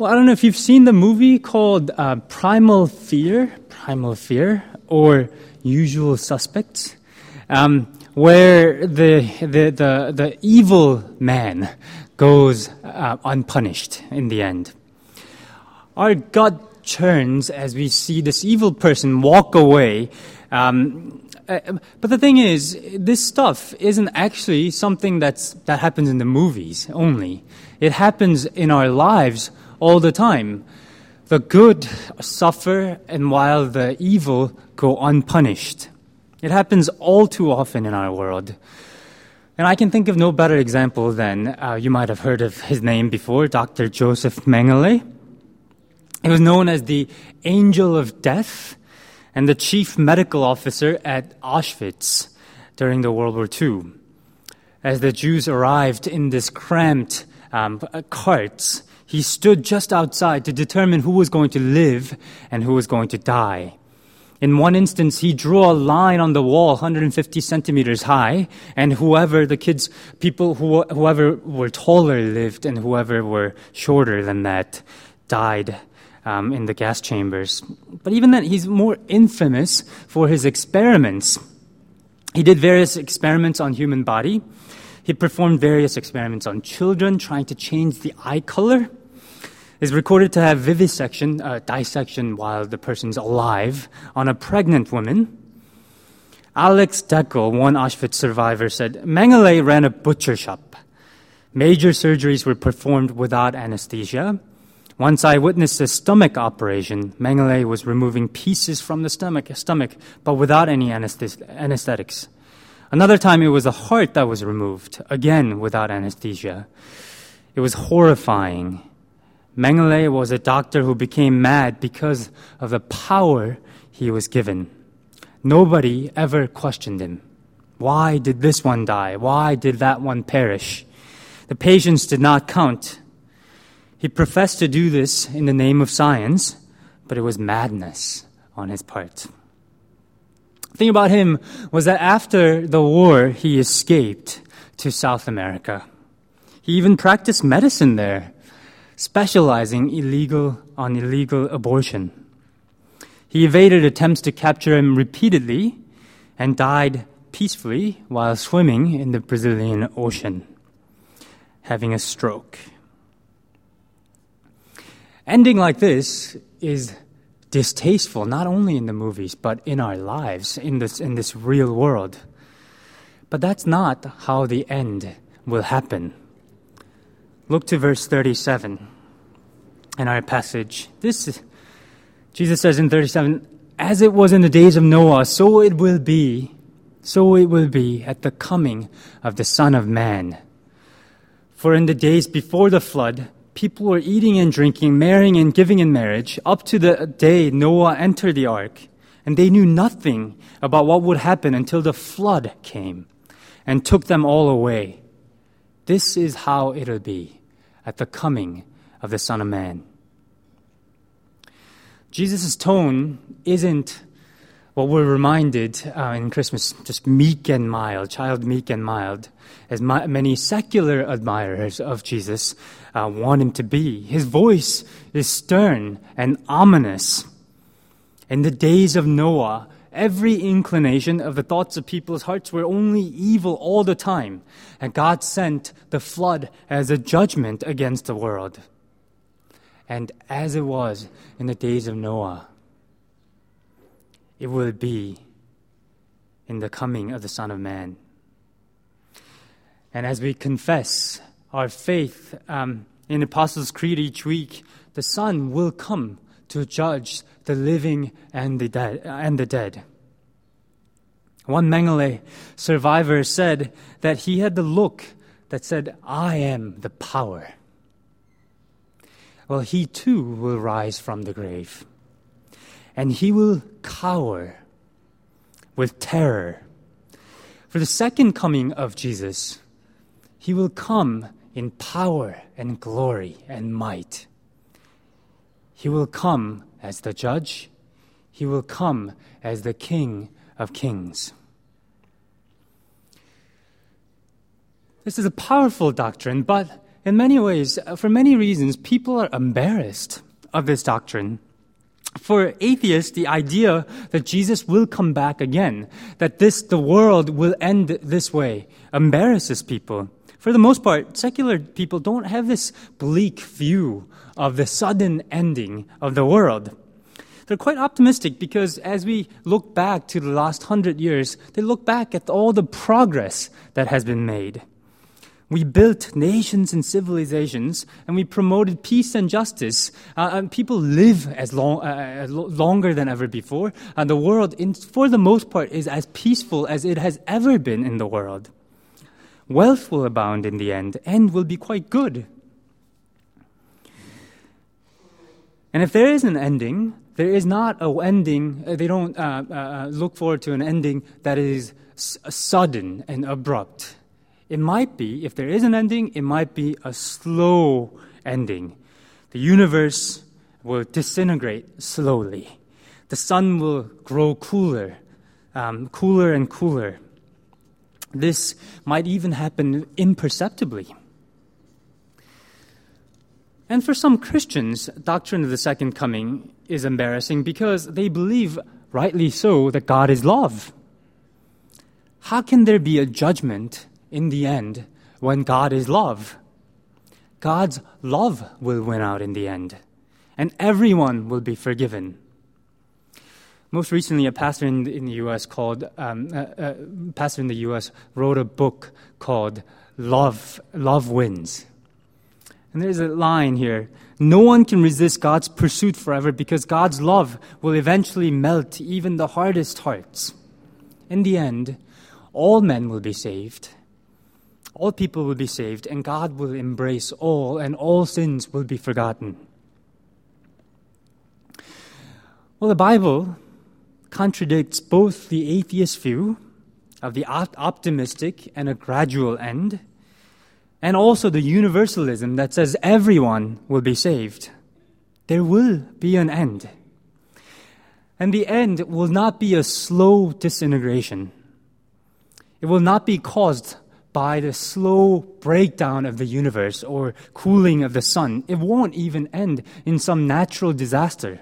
Well, I don't know if you've seen the movie called uh, Primal Fear, Primal Fear, or Usual Suspects, um, where the, the, the, the evil man goes uh, unpunished in the end. Our gut churns as we see this evil person walk away. Um, uh, but the thing is, this stuff isn't actually something that's, that happens in the movies only. It happens in our lives all the time. The good suffer, and while the evil go unpunished. It happens all too often in our world. And I can think of no better example than uh, you might have heard of his name before, Dr. Joseph Mengele. He was known as the angel of death and the chief medical officer at Auschwitz during the World War II. As the Jews arrived in this cramped um, carts, he stood just outside to determine who was going to live and who was going to die. In one instance, he drew a line on the wall 150 centimeters high, and whoever the kids, people who, whoever were taller lived, and whoever were shorter than that died um, in the gas chambers. But even then, he's more infamous for his experiments. He did various experiments on human body. He performed various experiments on children, trying to change the eye color is recorded to have vivisection, uh, dissection while the person's alive, on a pregnant woman. Alex Dekel, one Auschwitz survivor, said Mengele ran a butcher shop. Major surgeries were performed without anesthesia. Once I witnessed a stomach operation. Mengele was removing pieces from the stomach, stomach but without any anesthetics. Another time it was a heart that was removed, again without anesthesia. It was horrifying. Mengele was a doctor who became mad because of the power he was given. Nobody ever questioned him. Why did this one die? Why did that one perish? The patients did not count. He professed to do this in the name of science, but it was madness on his part. The thing about him was that after the war, he escaped to South America. He even practiced medicine there specializing illegal on illegal abortion. He evaded attempts to capture him repeatedly and died peacefully while swimming in the Brazilian Ocean, having a stroke. Ending like this is distasteful not only in the movies but in our lives in this in this real world. But that's not how the end will happen. Look to verse 37 in our passage. This Jesus says in 37, as it was in the days of Noah, so it will be, so it will be at the coming of the Son of Man. For in the days before the flood, people were eating and drinking, marrying and giving in marriage, up to the day Noah entered the ark, and they knew nothing about what would happen until the flood came and took them all away. This is how it'll be at the coming of the Son of Man. Jesus' tone isn't what we're reminded uh, in Christmas, just meek and mild, child meek and mild, as my, many secular admirers of Jesus uh, want him to be. His voice is stern and ominous. In the days of Noah, Every inclination of the thoughts of people's hearts were only evil all the time. And God sent the flood as a judgment against the world. And as it was in the days of Noah, it will be in the coming of the Son of Man. And as we confess our faith um, in Apostles' Creed each week, the Son will come to judge the living and the dead. And the dead. One Mengele survivor said that he had the look that said, I am the power. Well, he too will rise from the grave, and he will cower with terror. For the second coming of Jesus, he will come in power and glory and might. He will come as the judge, he will come as the King of kings. This is a powerful doctrine, but in many ways, uh, for many reasons, people are embarrassed of this doctrine. For atheists, the idea that Jesus will come back again, that this, the world will end this way, embarrasses people. For the most part, secular people don't have this bleak view of the sudden ending of the world. They're quite optimistic because as we look back to the last hundred years, they look back at all the progress that has been made. We built nations and civilizations, and we promoted peace and justice. Uh, and people live as long, uh, longer than ever before, and the world, in, for the most part, is as peaceful as it has ever been in the world. Wealth will abound in the end, and will be quite good. And if there is an ending, there is not a ending. Uh, they don't uh, uh, uh, look forward to an ending that is s- sudden and abrupt. It might be, if there is an ending, it might be a slow ending. The universe will disintegrate slowly. The sun will grow cooler, um, cooler and cooler. This might even happen imperceptibly. And for some Christians, doctrine of the second coming is embarrassing because they believe, rightly so, that God is love. How can there be a judgment in the end when God is love. God's love will win out in the end, and everyone will be forgiven. Most recently, a pastor in the, in the U.S. called um, uh, uh, pastor in the U.S. wrote a book called "Love Love Wins," and there's a line here: "No one can resist God's pursuit forever because God's love will eventually melt even the hardest hearts. In the end, all men will be saved." all people will be saved, and God will embrace all, and all sins will be forgotten. Well, the Bible contradicts both the atheist view of the optimistic and a gradual end, and also the universalism that says everyone will be saved. There will be an end. And the end will not be a slow disintegration. It will not be caused by the slow breakdown of the universe or cooling of the sun. It won't even end in some natural disaster.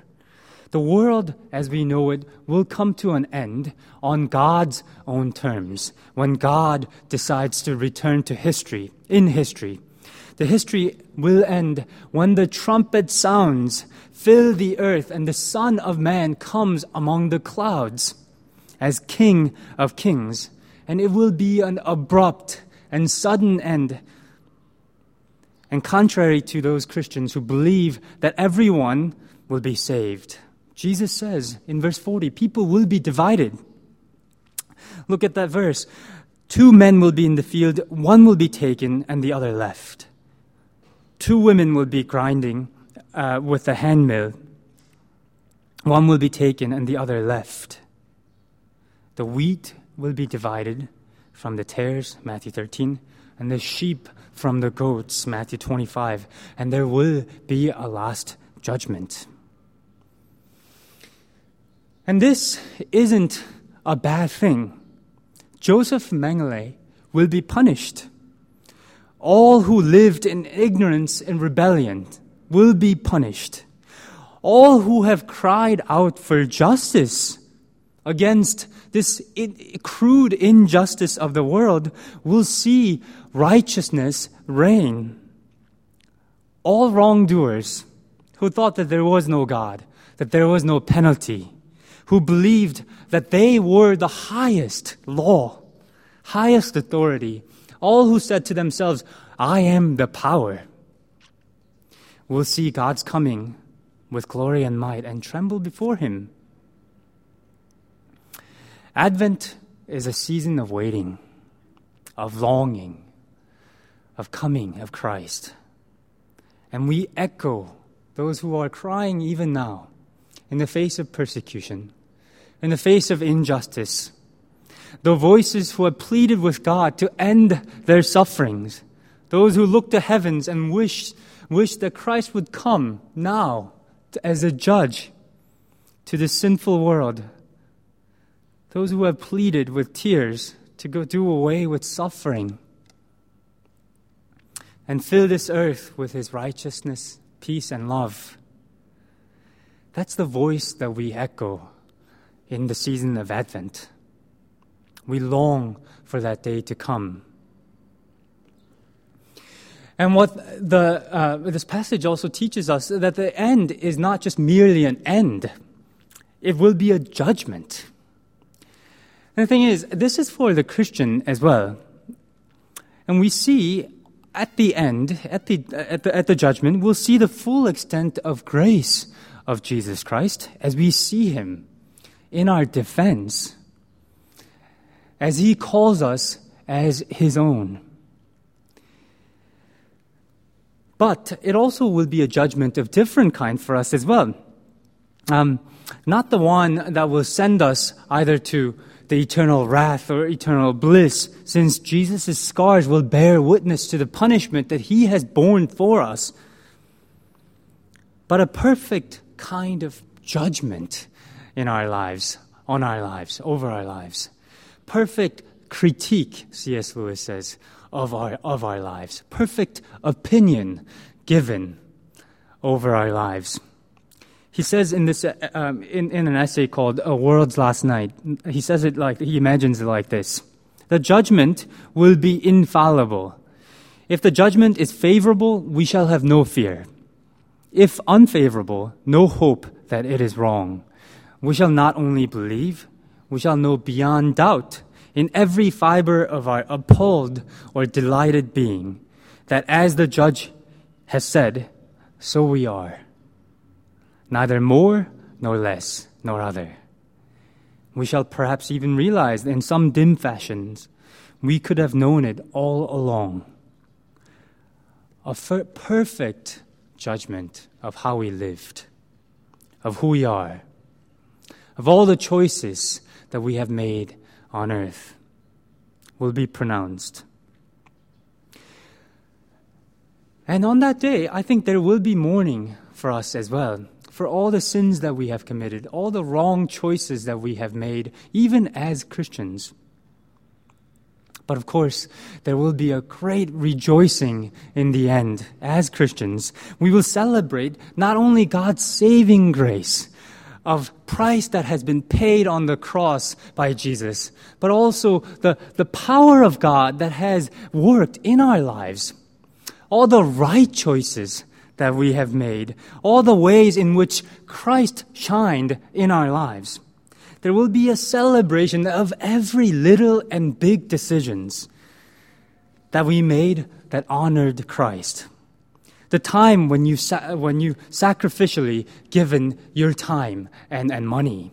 The world as we know it will come to an end on God's own terms when God decides to return to history, in history. The history will end when the trumpet sounds, fill the earth, and the Son of Man comes among the clouds as King of Kings and it will be an abrupt and sudden end. And contrary to those Christians who believe that everyone will be saved, Jesus says in verse 40 people will be divided. Look at that verse. Two men will be in the field, one will be taken and the other left. Two women will be grinding uh, with the handmill. One will be taken and the other left. The wheat will be divided from the tares, Matthew 13, and the sheep from the goats, Matthew 25, and there will be a last judgment. And this isn't a bad thing. Joseph Mengele will be punished. All who lived in ignorance and rebellion will be punished. All who have cried out for justice against this crude injustice of the world will see righteousness reign. All wrongdoers who thought that there was no God, that there was no penalty, who believed that they were the highest law, highest authority, all who said to themselves, I am the power, will see God's coming with glory and might and tremble before him. Advent is a season of waiting, of longing, of coming of Christ. And we echo those who are crying even now in the face of persecution, in the face of injustice, the voices who have pleaded with God to end their sufferings, those who look to heavens and wish, wish that Christ would come now as a judge to the sinful world those who have pleaded with tears to go do away with suffering. and fill this earth with his righteousness, peace, and love. That's the voice that we echo in the season of Advent. We long for that day to come. And what the, uh, this passage also teaches us that the end is not just merely an end, it will be a judgment. And the thing is, this is for the Christian as well. And we see at the end, at the, at the, at the judgment, we'll see the full extent of grace of Jesus Christ as we see him in our defense, as he calls us as his own. But it also will be a judgment of different kind for us as well. Um, not the one that will send us either to the eternal wrath or eternal bliss, since Jesus' scars will bear witness to the punishment that he has borne for us. But a perfect kind of judgment in our lives, on our lives, over our lives. Perfect critique, C.S. Lewis says, of our, of our lives, perfect opinion given over our lives. He says in this, um, in, in an essay called A World's Last Night, he says it like, he imagines it like this. The judgment will be infallible. If the judgment is favorable, we shall have no fear. If unfavorable, no hope that it is wrong. We shall not only believe, we shall know beyond doubt in every fiber of our appalled or delighted being that as the judge has said, so we are. Neither more nor less nor other. We shall perhaps even realize in some dim fashions we could have known it all along. A f- perfect judgment of how we lived, of who we are, of all the choices that we have made on earth will be pronounced. And on that day, I think there will be mourning for us as well, for all the sins that we have committed, all the wrong choices that we have made, even as Christians. But of course, there will be a great rejoicing in the end as Christians. We will celebrate not only God's saving grace, of price that has been paid on the cross by Jesus, but also the, the power of God that has worked in our lives. All the right choices that we have made, all the ways in which Christ shined in our lives. There will be a celebration of every little and big decisions that we made that honored Christ the time when you, sa- when you sacrificially given your time and, and money.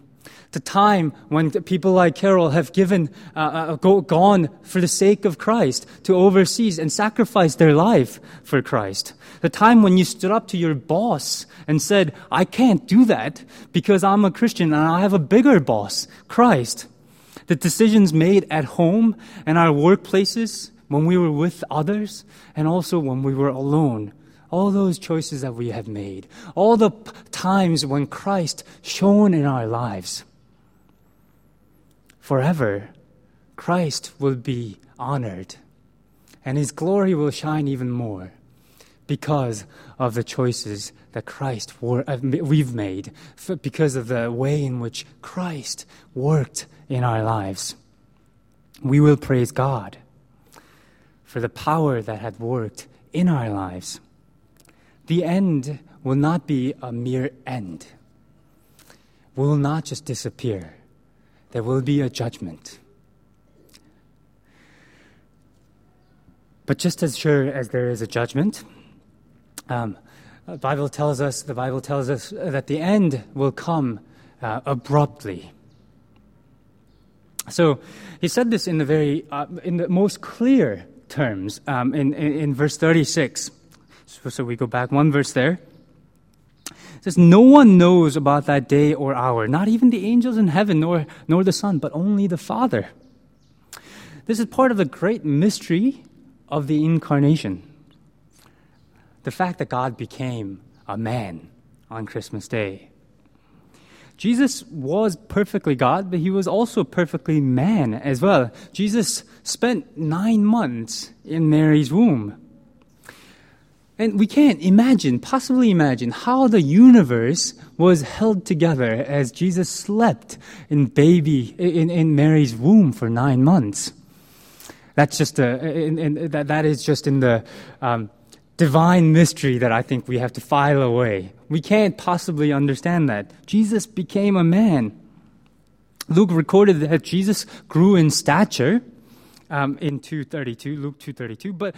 The time when people like Carol have given, uh, uh, go, gone for the sake of Christ to overseas and sacrificed their life for Christ. The time when you stood up to your boss and said, I can't do that because I'm a Christian and I have a bigger boss, Christ. The decisions made at home and our workplaces, when we were with others, and also when we were alone all those choices that we have made, all the p- times when Christ shone in our lives. Forever, Christ will be honored, and his glory will shine even more because of the choices that Christ uh, we've made, because of the way in which Christ worked in our lives. We will praise God for the power that had worked in our lives the end will not be a mere end. We will not just disappear. There will be a judgment. But just as sure as there is a judgment, um, the Bible tells us the Bible tells us that the end will come uh, abruptly. So he said this in the very uh, in the most clear terms um, in, in, in verse 36. So, so we go back one verse there. It says, No one knows about that day or hour, not even the angels in heaven, nor, nor the Son, but only the Father. This is part of the great mystery of the incarnation. The fact that God became a man on Christmas Day. Jesus was perfectly God, but he was also perfectly man as well. Jesus spent nine months in Mary's womb. And we can't imagine, possibly imagine, how the universe was held together as Jesus slept in baby, in, in Mary's womb for nine months. That's just a, in, in, that, that is just in the um, divine mystery that I think we have to file away. We can't possibly understand that. Jesus became a man. Luke recorded that Jesus grew in stature um, in 232, Luke 232, but